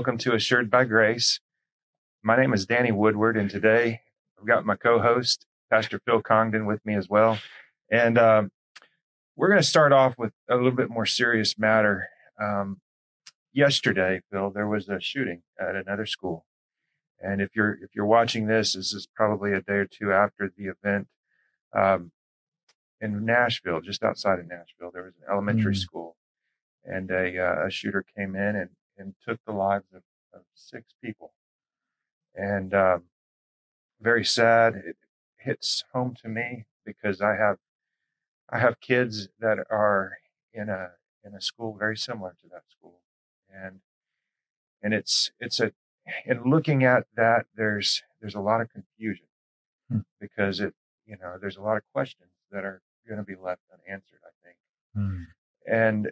Welcome to Assured by Grace. My name is Danny Woodward, and today I've got my co host, Pastor Phil Congdon, with me as well. And um, we're going to start off with a little bit more serious matter. Um, yesterday, Phil, there was a shooting at another school. And if you're if you're watching this, this is probably a day or two after the event um, in Nashville, just outside of Nashville. There was an elementary mm. school, and a, uh, a shooter came in and and took the lives of, of six people. And um, very sad. It hits home to me because I have I have kids that are in a in a school very similar to that school, and and it's it's a in looking at that there's there's a lot of confusion hmm. because it you know there's a lot of questions that are going to be left unanswered. I think, hmm. and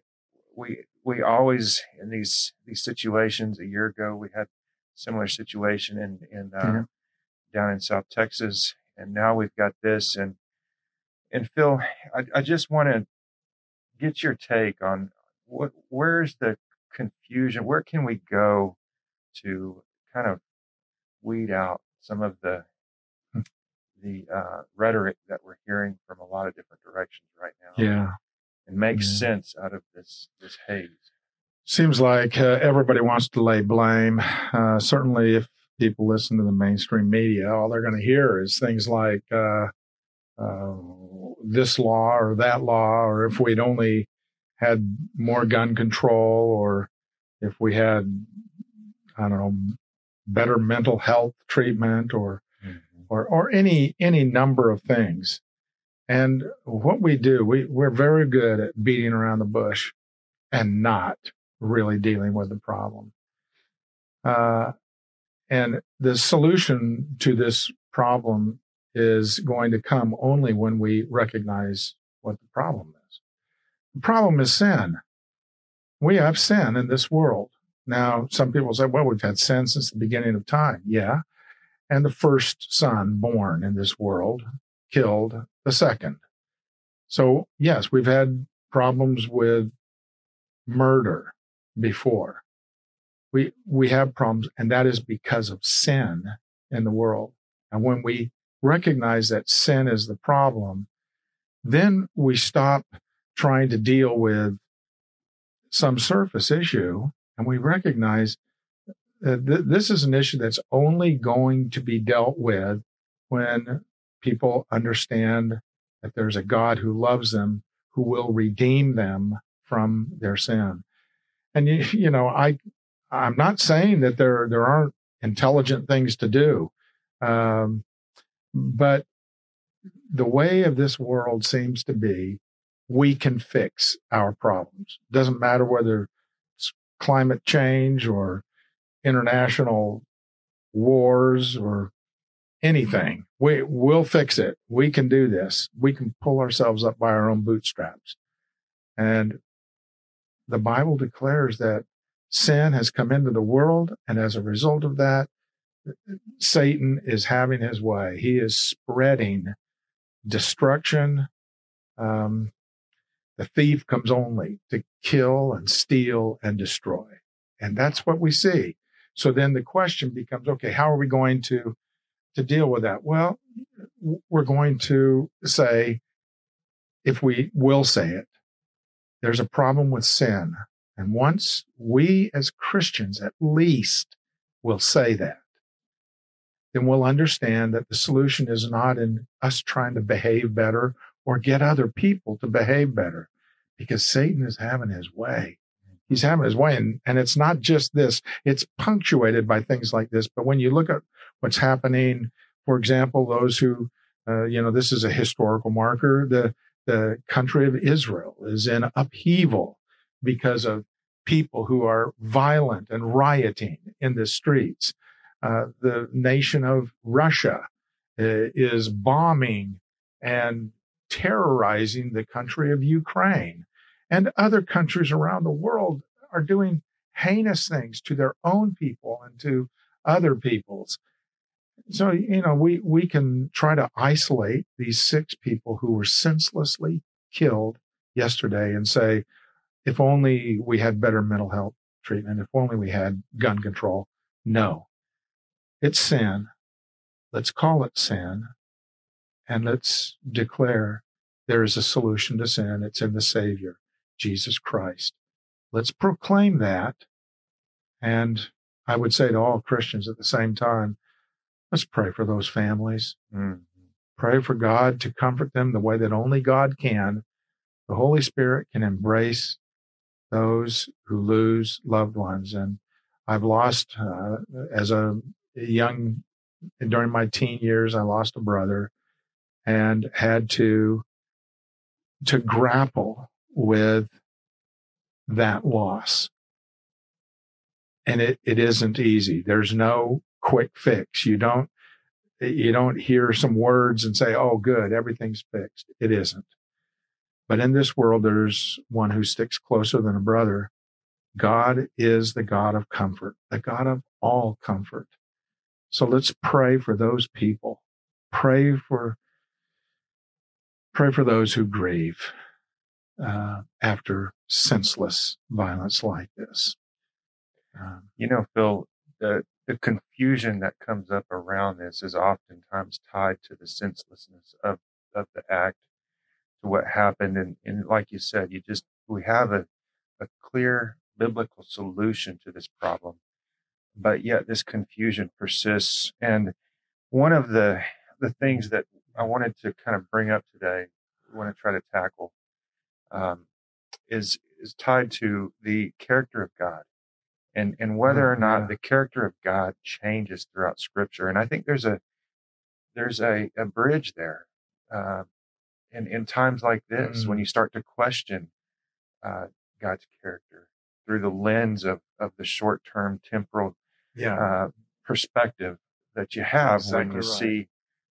we we always in these these situations. A year ago, we had similar situation in in uh, mm-hmm. down in South Texas, and now we've got this. And and Phil, I, I just want to get your take on what where's the confusion? Where can we go to kind of weed out some of the hmm. the uh, rhetoric that we're hearing from a lot of different directions right now? Yeah and make yeah. sense out of this this haze. Seems like uh, everybody wants to lay blame. Uh, certainly, if people listen to the mainstream media, all they're going to hear is things like uh, uh, this law or that law, or if we'd only had more gun control, or if we had, I don't know, better mental health treatment, or mm-hmm. or or any any number of things. And what we do, we, we're very good at beating around the bush and not really dealing with the problem. Uh, and the solution to this problem is going to come only when we recognize what the problem is. The problem is sin. We have sin in this world. Now, some people say, well, we've had sin since the beginning of time. Yeah. And the first son born in this world killed the second. So, yes, we've had problems with murder before. We, we have problems, and that is because of sin in the world. And when we recognize that sin is the problem, then we stop trying to deal with some surface issue and we recognize that th- this is an issue that's only going to be dealt with when people understand that there's a God who loves them, who will redeem them from their sin. And you, you know, I, I'm not saying that there there aren't intelligent things to do, um, but the way of this world seems to be we can fix our problems. Doesn't matter whether it's climate change or international wars or anything. We will fix it. We can do this. We can pull ourselves up by our own bootstraps. And the Bible declares that sin has come into the world. And as a result of that, Satan is having his way. He is spreading destruction. Um, the thief comes only to kill and steal and destroy. And that's what we see. So then the question becomes, okay, how are we going to to deal with that? Well, we're going to say, if we will say it, there's a problem with sin. And once we as Christians at least will say that, then we'll understand that the solution is not in us trying to behave better or get other people to behave better because Satan is having his way. He's having his way. And, and it's not just this, it's punctuated by things like this. But when you look at what's happening. For example, those who, uh, you know, this is a historical marker. The, the country of Israel is in upheaval because of people who are violent and rioting in the streets. Uh, the nation of Russia uh, is bombing and terrorizing the country of Ukraine. And other countries around the world are doing heinous things to their own people and to other peoples. So, you know, we, we can try to isolate these six people who were senselessly killed yesterday and say, if only we had better mental health treatment. If only we had gun control. No, it's sin. Let's call it sin and let's declare there is a solution to sin. It's in the Savior, Jesus Christ. Let's proclaim that. And I would say to all Christians at the same time, let's pray for those families. Mm. Pray for God to comfort them the way that only God can. The Holy Spirit can embrace those who lose loved ones. And I've lost, uh, as a young, during my teen years, I lost a brother and had to, to grapple with that loss. And it, it isn't easy. There's no quick fix. You don't you don't hear some words and say, oh, good, everything's fixed. It isn't. But in this world, there's one who sticks closer than a brother. God is the God of comfort, the God of all comfort. So let's pray for those people. Pray for, pray for those who grieve uh, after senseless violence like this. Um, you know, Phil, the confusion that comes up around this is oftentimes tied to the senselessness of, of the act, to what happened. And, and like you said, you just, we have a, a clear biblical solution to this problem, but yet this confusion persists. And one of the, the things that I wanted to kind of bring up today, I want to try to tackle, um, is, is tied to the character of God and and whether or not the character of God changes throughout Scripture. And I think there's a there's a, a bridge there. Uh, in in times like this, mm when you start to question uh, God's character through the lens of of the short term temporal yeah. uh, perspective that you have exactly when you right. see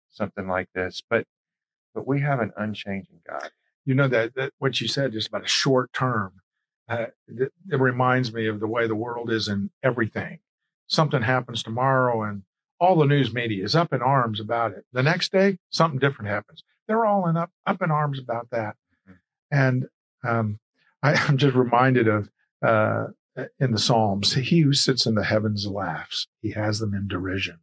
something like this, but but we have an unchanging God. You know that, that what you said just about a short term uh, it, it reminds me of the way the world is in everything. Something happens tomorrow and all the news media is up in arms about it. The next day, something different happens. They're all in up, up in arms about that. Mm-hmm. And um, I, am just reminded of uh, in the Psalms, he who sits in the heavens laughs. He has them in derision.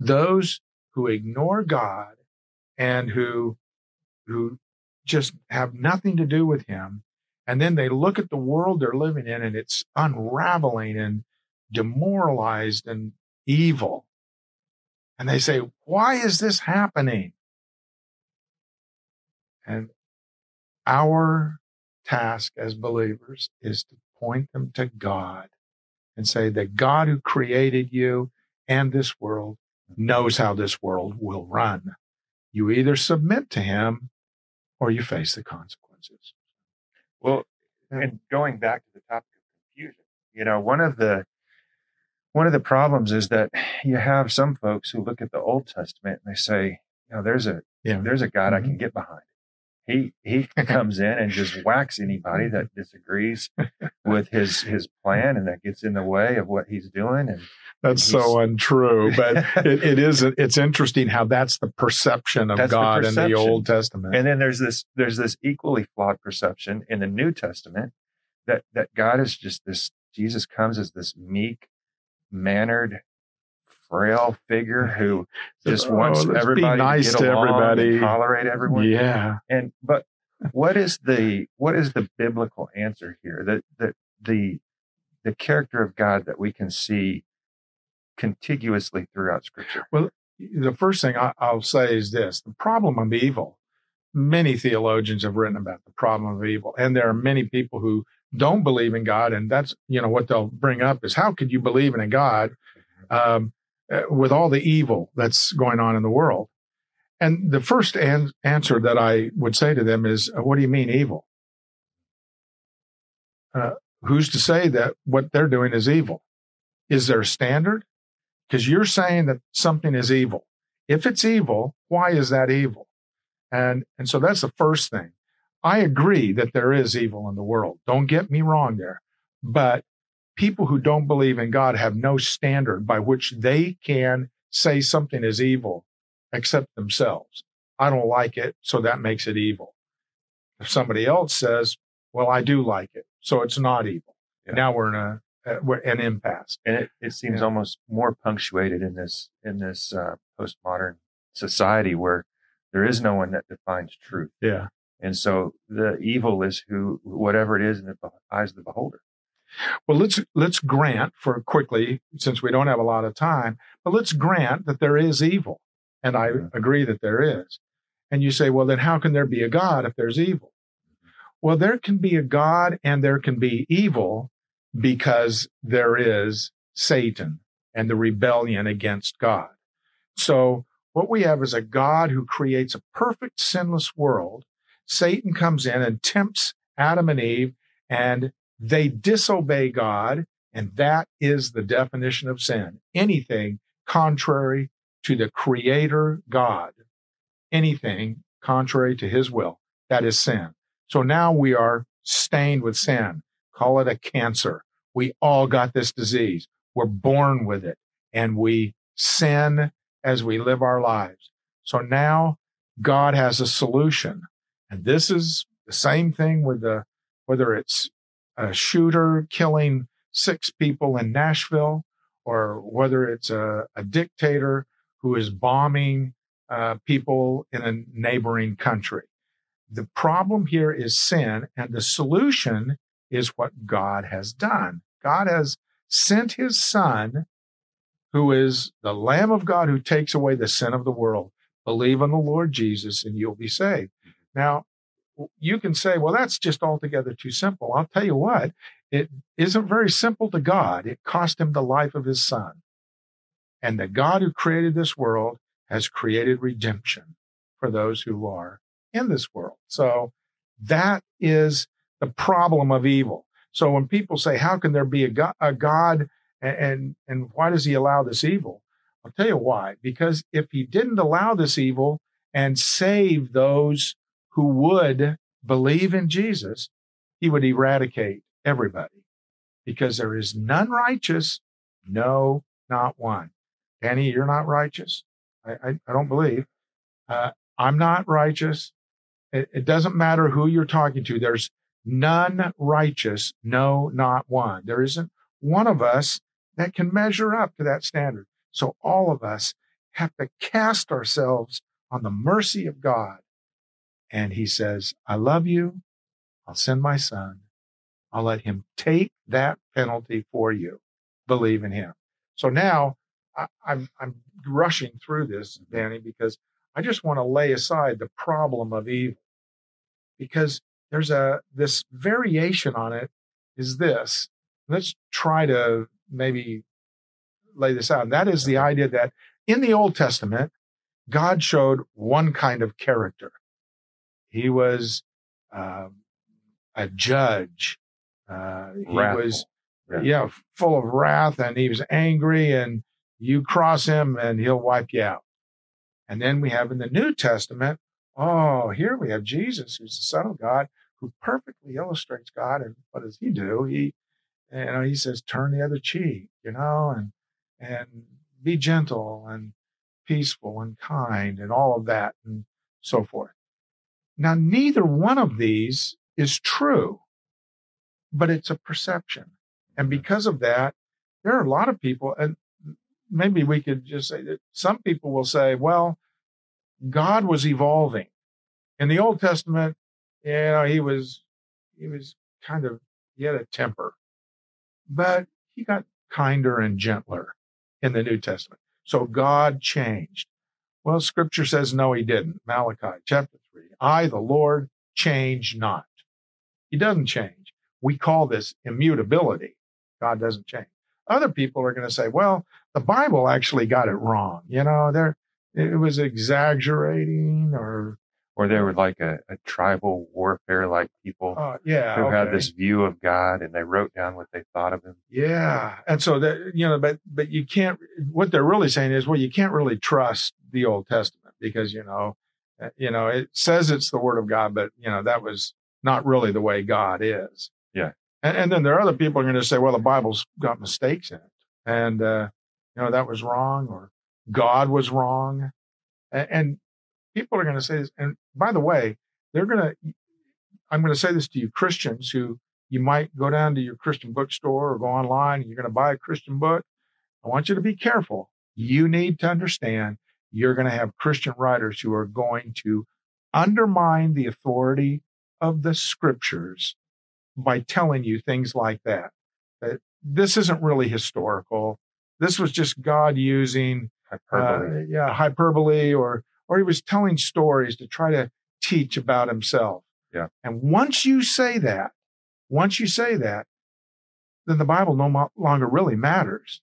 Those who ignore God and who who just have nothing to do with him and then they look at the world they're living in and it's unraveling and demoralized and evil. And they say, why is this happening? And our task as believers is to point them to God and say that God who created you and this world knows how this world will run. You either submit to him or you face the consequences. Well, and going back to the topic of confusion, you know, one of the one of the problems is that you have some folks who look at the Old Testament and they say, you know, there's a yeah. there's a God mm-hmm. I can get behind. He he comes in and just whacks anybody that disagrees with his his plan and that gets in the way of what he's doing. And that's so untrue, but it, it is. It's interesting how that's the perception of God the perception. in the Old Testament. And then there's this there's this equally flawed perception in the New Testament that that God is just this. Jesus comes as this meek, mannered, frail figure who just oh, wants everybody nice to, to everybody, tolerate everyone. Yeah. And but what is the what is the biblical answer here? That that the the character of God that we can see contiguously throughout Scripture. Well, the first thing I, will say is this: the problem of evil. Many theologians have written about the problem of evil, and there are many people who don't believe in God, and that's you know what they'll bring up is how could you believe in a God um, uh, with all the evil that's going on in the world? And the first an- answer that I would say to them is, uh, "What do you mean evil? Uh, who's to say that what they're doing is evil? Is there a standard? Because you're saying that something is evil. If it's evil, why is that evil? And and so that's the first thing. I agree that there is evil in the world. Don't get me wrong there. But people who don't believe in God have no standard by which they can say something is evil except themselves. I don't like it, so that makes it evil. If somebody else says, well, I do like it, so it's not evil. Yeah. Now we're in a uh, an impasse. And it, it seems Yeah. almost more punctuated in this in this uh, postmodern society where there is no one that defines truth, Yeah. and so the evil is who whatever it is in the eyes of the beholder. Well, let's let's grant for quickly, since we don't have a lot of time, but let's grant that there is evil, and I Mhm. agree that there is. And you say, well, then how can there be a God if there's evil? Well, there can be a God and there can be evil because there is Satan and the rebellion against God. So what we have is a God who creates a perfect sinless world. Satan comes in and tempts Adam and Eve and they disobey God. And that is the definition of sin. Anything contrary to the creator God, anything contrary to his will, that is sin. So now we are stained with sin. Call it a cancer. We all got this disease. We're born with it and we sin as we live our lives. So now God has a solution. And this is the same thing with the, whether it's a shooter killing six people in Nashville or whether it's a, a dictator who is bombing uh, people in a neighboring country. The problem here is sin, and the solution is what God has done. God has sent his son, who is the Lamb of God who takes away the sin of the world. Believe in the Lord Jesus and you'll be saved. Now, you can say, well, that's just altogether too simple. I'll tell you what, it isn't very simple to God. It cost him the life of his son. And the God who created this world has created redemption for those who are in this world. So that is the problem of evil. So when people say, how can there be a God, a God and, and, and why does he allow this evil? I'll tell you why. Because if he didn't allow this evil and save those who would believe in Jesus, he would eradicate everybody because there is none righteous, no, not one. Danny, you're not righteous. I, I, I don't believe. Uh, I'm not righteous. It, it doesn't matter who you're talking to. There's none righteous, no, not one. There isn't one of us that can measure up to that standard. So all of us have to cast ourselves on the mercy of God. And he says, I love you. I'll send my son. I'll let him take that penalty for you. Believe in him. So now I, I'm, I'm rushing through this, mm-hmm. Danny, because I just want to lay aside the problem of evil because there's a, this variation on it is this. Let's try to maybe lay this out. And that is the idea that in the Old Testament, God showed one kind of character. He was um, a judge. Uh, he was, Yeah. yeah, full of wrath and he was angry and you cross him and he'll wipe you out. And then we have in the New Testament, oh, here we have Jesus, who's the Son of God, who perfectly illustrates God. And what does he do? He, you know, he says, turn the other cheek, you know, and, and be gentle and peaceful and kind and all of that and so forth. Now, neither one of these is true, but it's a perception. And mm-hmm. because of that, there are a lot of people, and maybe we could just say that some people will say, well, God was evolving. In the Old Testament, you know, he was, he was kind of, he had a temper, but he got kinder and gentler in the New Testament. So God changed. Well, scripture says, no, he didn't. Malachi chapter three. I, the Lord, change not. He doesn't change. We call this immutability. God doesn't change. Other people are going to say, well, the Bible actually got it wrong. You know, there, it was exaggerating or, Or they were like a, a tribal warfare like people uh, yeah. who had this view of God and they wrote down what they thought of him. Yeah. And so that, you know, but, but you can't, what they're really saying is, well, you can't really trust the Old Testament because, you know, you know, it says it's the word of God, but, you know, that was not really the way God is. Yeah. And, and then there are other people who are going to say, well, the Bible's got mistakes in it. And, uh, you know, that was wrong or God was wrong. And, and people are going to say this. And by the way, they're going to, I'm going to say this to you Christians who you might go down to your Christian bookstore or go online and you're going to buy a Christian book. I want you to be careful. You need to understand you're going to have Christian writers who are going to undermine the authority of the scriptures by telling you things like that. That this isn't really historical. This was just God using hyperbole. Uh, yeah, hyperbole or or he was telling stories to try to teach about himself. Yeah. And once you say that, once you say that, then the Bible no longer really matters.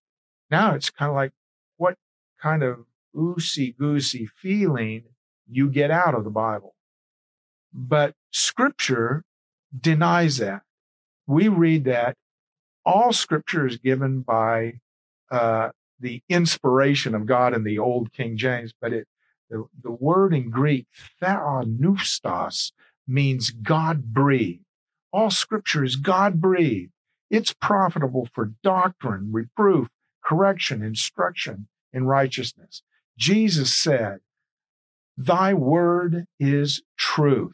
Now it's kind of like what kind of oosey goosey feeling you get out of the Bible. But scripture denies that. We read that all scripture is given by uh, the inspiration of God in the old King James, but it the, the word in Greek, theopneustos, means God breathed. All scripture is God breathed. It's profitable for doctrine, reproof, correction, instruction in righteousness. Jesus said, Thy word is truth.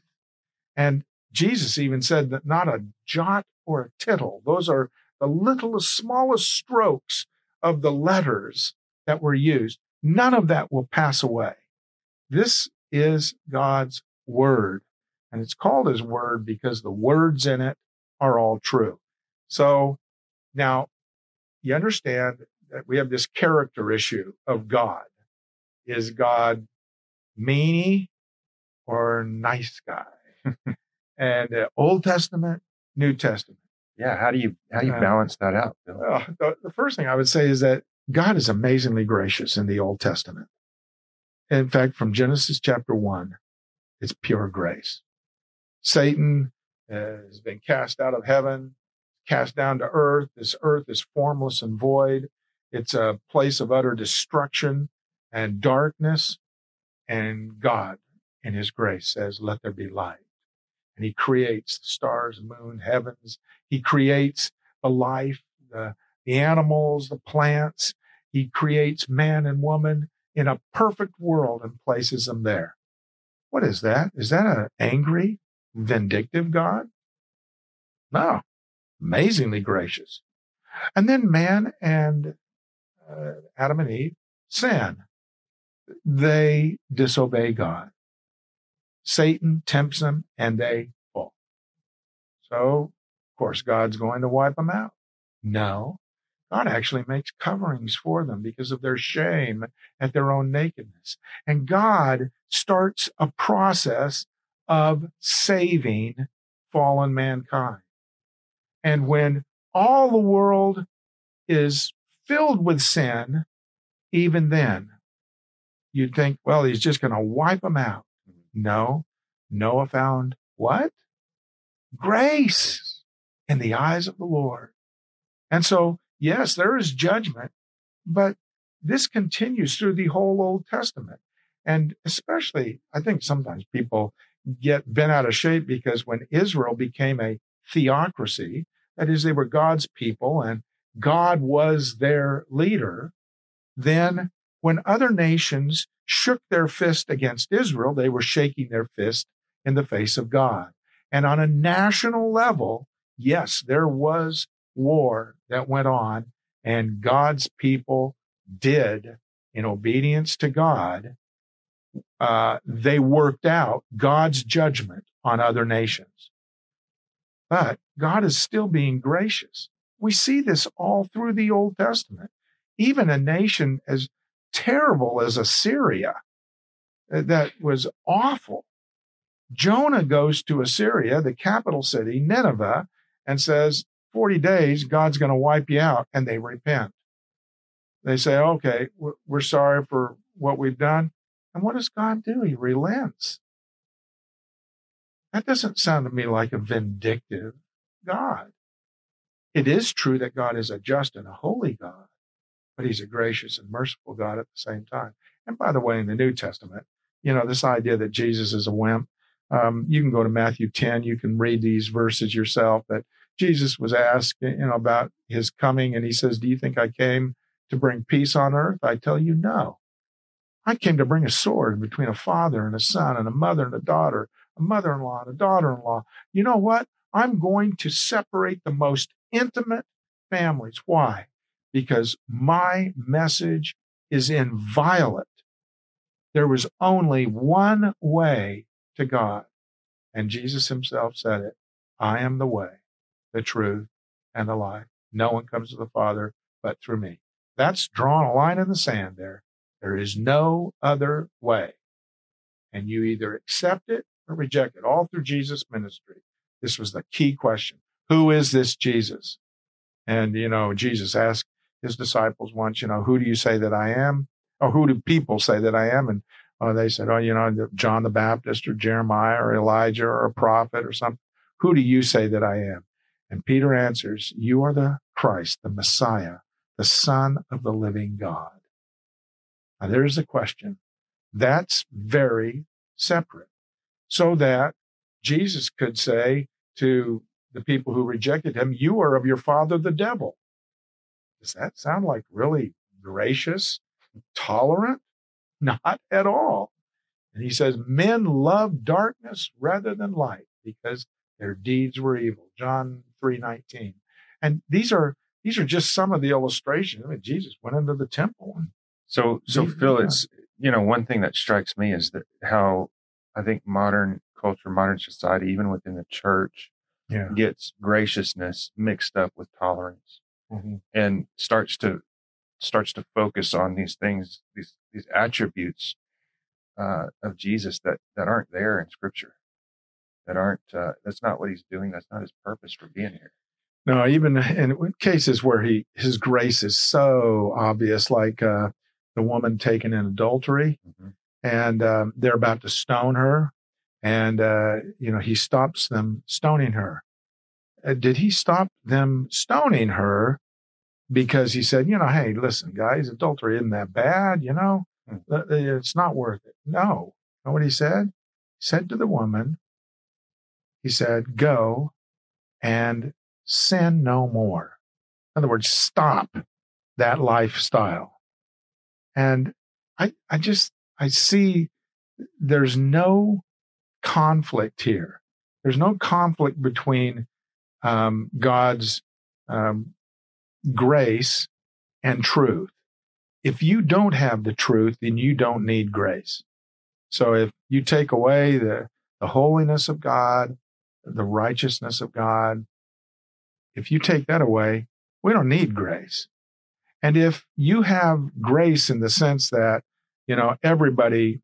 And Jesus even said that not a jot or a tittle, those are the littlest, smallest strokes of the letters that were used. None of that will pass away. This is God's word. And it's called his word because the words in it are all true. So now you understand that we have this character issue of God. Is God meanie or nice guy? and uh, Old Testament, New Testament. Yeah, how do you how do you uh, balance that out? Uh, the, the first thing I would say is that God is amazingly gracious in the Old Testament. In fact, from Genesis chapter one, it's pure grace. Satan has been cast out of heaven, cast down to earth. This earth is formless and void. It's a place of utter destruction and darkness. And God, in his grace, says, Let there be light. And he creates the stars, moon, heavens. He creates the life, the, the animals, the plants. He creates man and woman in a perfect world and places them there. What is that? Is that an angry, vindictive God? No, amazingly gracious. And then man and uh, Adam and Eve sin. They disobey God. Satan tempts them and they fall. So, of course, God's going to wipe them out. No, God actually makes coverings for them because of their shame at their own nakedness. And God starts a process of saving fallen mankind. And when all the world is filled with sin, even then, you'd think, well, he's just going to wipe them out. Mm-hmm. No, Noah found what? Grace in the eyes of the Lord. And so yes, there is judgment, but this continues through the whole Old Testament. And especially, I think sometimes people get bent out of shape because when Israel became a theocracy, that is, they were God's people and God was their leader, then when other nations shook their fist against Israel, they were shaking their fist in the face of God. And on a national level, yes, there was war that went on, and God's people did, in obedience to God, uh, they worked out God's judgment on other nations. But God is still being gracious. We see this all through the Old Testament. Even a nation as terrible as Assyria, uh, that was awful. Jonah goes to Assyria, the capital city, Nineveh, and says, 40 days, God's going to wipe you out. And they repent. They say, okay, we're sorry for what we've done. And what does God do? He relents. That doesn't sound to me like a vindictive God. It is true that God is a just and a holy God, but he's a gracious and merciful God at the same time. And by the way, in the New Testament, you know, this idea that Jesus is a wimp, um, you can go to Matthew 10, you can read these verses yourself, but Jesus was asked, you know, about his coming, and he says, Do you think I came to bring peace on earth? I tell you, no. I came to bring a sword between a father and a son, and a mother and a daughter, a mother in law and a daughter in law. You know what? I'm going to separate the most intimate families. Why? Because my message is inviolate. There was only one way to God. And Jesus himself said it I am the way, the truth, and the life. No one comes to the Father but through me. That's drawn a line in the sand there. There is no other way. And you either accept it or reject it, all through Jesus' ministry. This was the key question. Who is this Jesus? And, you know, Jesus asked his disciples once, you know, who do you say that I am? Or who do people say that I am? And uh, they said, oh, you know, John the Baptist or Jeremiah or Elijah or a prophet or something. Who do you say that I am? And Peter answers, You are the Christ, the Messiah, the Son of the living God. Now, there's the question. That's very separate. So that Jesus could say to the people who rejected him, You are of your father, the devil. Does that sound like really gracious, tolerant? Not at all. And he says, Men love darkness rather than light because their deeds were evil. John 3:19. And these are these are just some of the illustrations. I mean, Jesus went into the temple. And so, so Phil, it's you know one thing that strikes me is that how I think modern culture, modern society, even within the church, yeah. gets graciousness mixed up with tolerance, mm-hmm. and starts to starts to focus on these things, these these attributes uh, of Jesus that that aren't there in Scripture, that aren't. Uh, that's not what he's doing. That's not his purpose for being here. No, even in cases where he his grace is so obvious, like uh, the woman taken in adultery, mm-hmm. and um, they're about to stone her, and uh, you know he stops them stoning her. Uh, did he stop them stoning her because he said, you know, hey, listen, guys, adultery isn't that bad, you know, hmm. it's not worth it. No, you know what he said? He said to the woman, he said, go and sin no more. In other words, stop that lifestyle. And I, I just, I see there's no conflict here. There's no conflict between um, God's um, grace and truth. If you don't have the truth, then you don't need grace. So if you take away the, the holiness of God, the righteousness of God, if you take that away, we don't need grace. And if you have grace in the sense that, you know, everybody,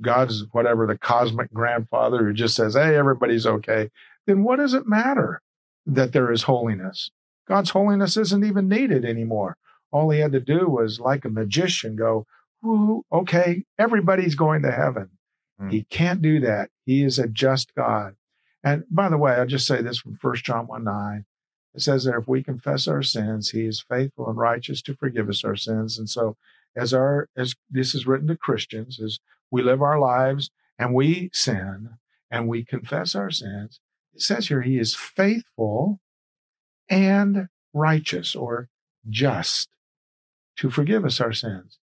God's whatever, the cosmic grandfather who just says, hey, everybody's okay, then what does it matter that there is holiness? God's holiness isn't even needed anymore. All he had to do was, like a magician, go, Ooh, okay, everybody's going to heaven. Mm. He can't do that. He is a just God. And by the way, I'll just say this from 1 John 1 9. It says that if we confess our sins, he is faithful and righteous to forgive us our sins. And so as our as this is written to Christians, as we live our lives and we sin and we confess our sins, it says here he is faithful and righteous or just to forgive us our sins.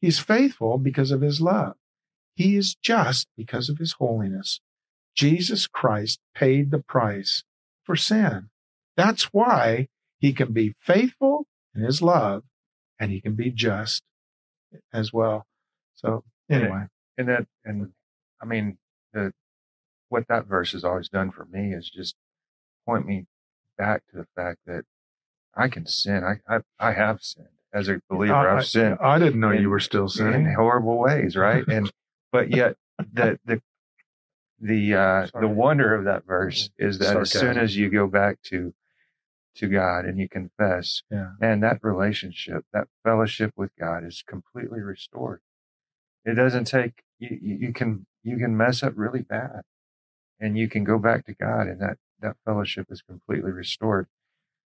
He's faithful because of his love. He is just because of his holiness. Jesus Christ paid the price for sin. That's why he can be faithful in his love and he can be just as well. So anyway. And that, and I mean, the, what that verse has always done for me is just point me back to the fact that I can sin. I, I, I have sinned as a believer. I, have sinned. I, I didn't know in, you were still sinning in horrible ways. Right. and, but yet the, the, the, uh, the wonder of that verse is that Sarcasm. as soon as you go back to to God and you confess, yeah. and that relationship, that fellowship with God is completely restored. It doesn't take you, you can you can mess up really bad and you can go back to God and that that fellowship is completely restored.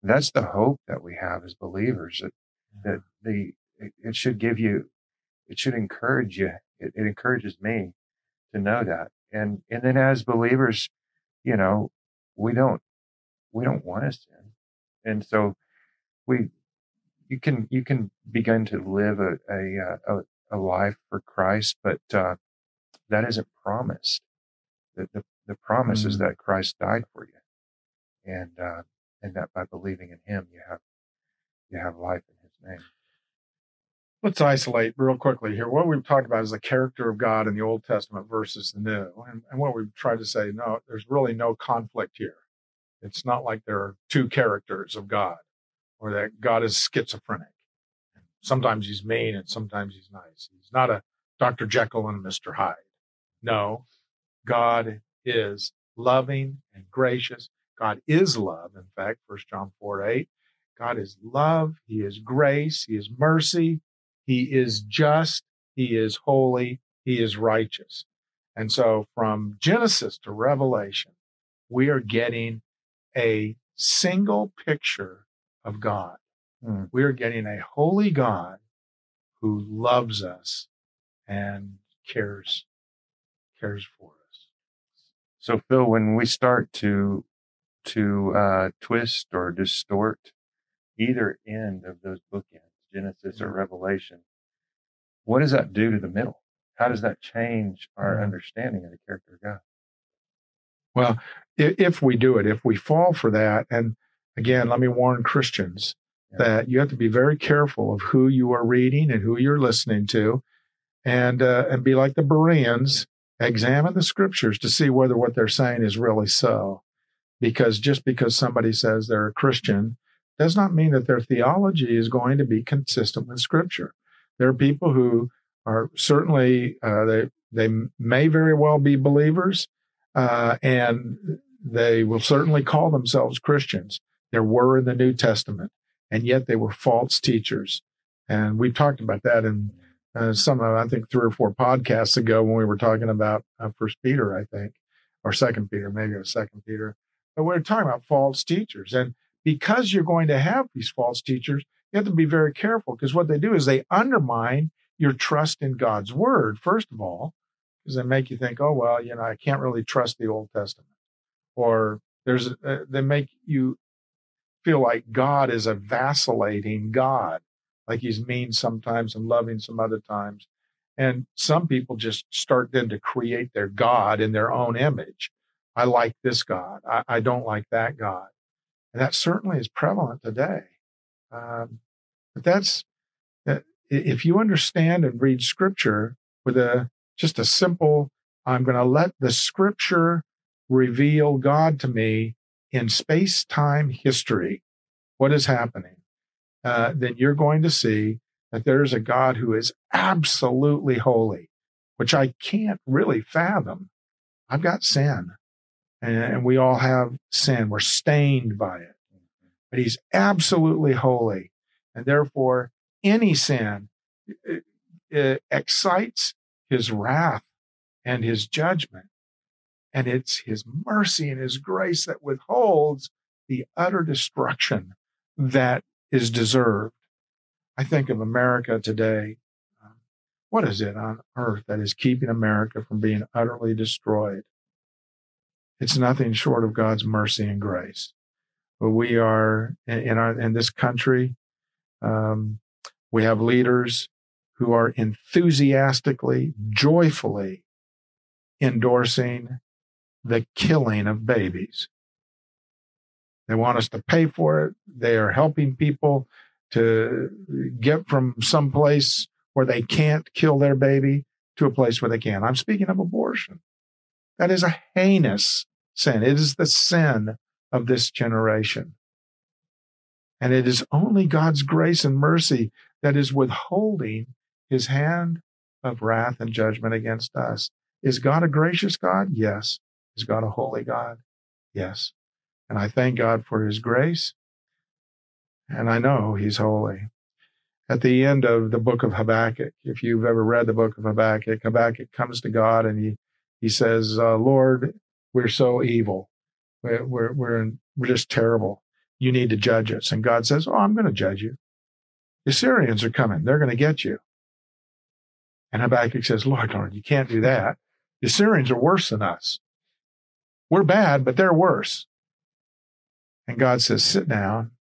That's the hope that we have as believers that that the it, it should give you it should encourage you. It, it encourages me to know that. And and then as believers, you know, we don't we don't want to sin and so we you can you can begin to live a a a, a life for Christ, but uh, that isn't promised. The, the the promise mm. is that Christ died for you, and uh, and that by believing in Him, you have you have life in His name. Let's isolate real quickly here. What we've talked about is the character of God in the Old Testament versus the New, and, and what we've tried to say, no, there's really no conflict here. It's not like there are two characters of God, or that God is schizophrenic. Sometimes he's mean and sometimes he's nice. He's not a Dr. Jekyll and Mr. Hyde. No, God is loving and gracious. God is love. In fact, 1 John 4 8, God is love. He is grace. He is mercy. He is just. He is holy. He is righteous. And so from Genesis to Revelation, we are getting a single picture of God. Mm. We are getting a holy God who loves us and cares cares for us. So Phil, when we start to to uh, twist or distort either end of those bookends, Genesis or mm-hmm. Revelation, what does that do to the middle? How does that change our mm-hmm. understanding of the character of God? Well, if we do it, if we fall for that, and again, let me warn Christians yeah. that you have to be very careful of who you are reading and who you're listening to, and uh, and be like the Bereans, examine the scriptures to see whether what they're saying is really so. Because just because somebody says they're a Christian does not mean that their theology is going to be consistent with Scripture. There are people who are certainly uh, they they may very well be believers, uh, and they will certainly call themselves Christians. There were in the New Testament, and yet they were false teachers. And we've talked about that in uh, some, I think, three or four podcasts ago when we were talking about uh, First Peter, I think, or Second Peter, maybe it was Second Peter. But we we're talking about false teachers, and because you're going to have these false teachers, you have to be very careful because what they do is they undermine your trust in God's word, first of all, because they make you think, oh, well, you know, I can't really trust the Old Testament. Or there's, uh, they make you feel like God is a vacillating God, like he's mean sometimes and loving some other times. And some people just start then to create their God in their own image. I like this God. I, I don't like that God. And that certainly is prevalent today. Um, but that's, uh, if you understand and read scripture with a just a simple, I'm going to let the scripture reveal God to me in space time history, what is happening, uh, then you're going to see that there's a God who is absolutely holy, which I can't really fathom. I've got sin, and, and we all have sin. We're stained by it, but he's absolutely holy. And therefore, any sin it, it excites his wrath and his judgment. And it's his mercy and his grace that withholds the utter destruction that is deserved. I think of America today. Um, what is it on earth that is keeping America from being utterly destroyed? It's nothing short of God's mercy and grace. But we are in our in this country. Um, we have leaders who are enthusiastically, joyfully endorsing the killing of babies. They want us to pay for it. They are helping people to get from some place where they can't kill their baby to a place where they can. I'm speaking of abortion. That is a heinous sin. It is the sin of this generation. And it is only God's grace and mercy that is withholding his hand of wrath and judgment against us. Is God a gracious God? Yes. Is God a holy God? Yes. And I thank God for his grace. And I know he's holy. At the end of the book of Habakkuk, if you've ever read the book of Habakkuk, Habakkuk comes to God and he, he says, uh, Lord, we're so evil. We're, we're, we're, in, we're just terrible. You need to judge us. And God says, Oh, I'm going to judge you. The Assyrians are coming. They're going to get you. And Habakkuk says, Lord, Lord, you can't do that. The Assyrians are worse than us. We're bad, but they're worse. And God says, sit down.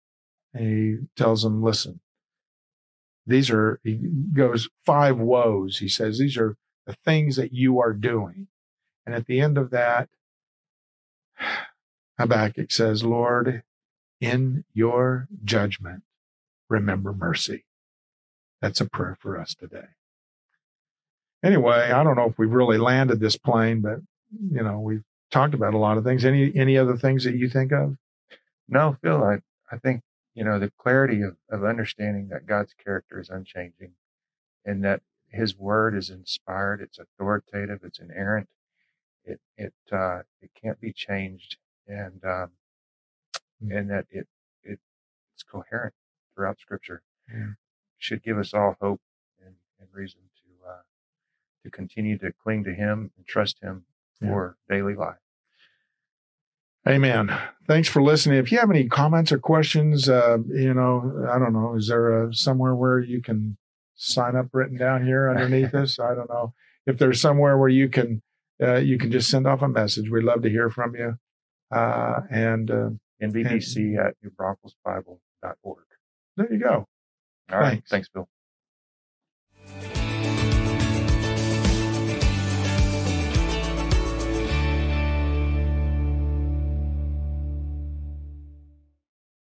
And he tells them, listen, these are, he goes five woes. He says, these are the things that you are doing. And at the end of that, Habakkuk says, Lord, in your judgment, remember mercy. That's a prayer for us today. Anyway, I don't know if we've really landed this plane, but you know, we've talked about a lot of things. Any any other things that you think of? No, Phil, I, I think, you know, the clarity of, of understanding that God's character is unchanging and that his word is inspired, it's authoritative, it's inerrant, it it uh, it can't be changed, and um, and that it it it's coherent throughout Scripture. Yeah. Should give us all hope and, and reason to uh, to continue to cling to Him and trust Him Yeah. for daily life. Amen. Thanks for listening. If you have any comments or questions, uh, you know, I don't know, is there a, somewhere where you can sign up written down here underneath this? I don't know if there's somewhere where you can uh, you can just send off a message. We'd love to hear from you. Uh, and uh, NBBC at newbraunsbible.org. there you go. All right. Thanks. Thanks, Bill.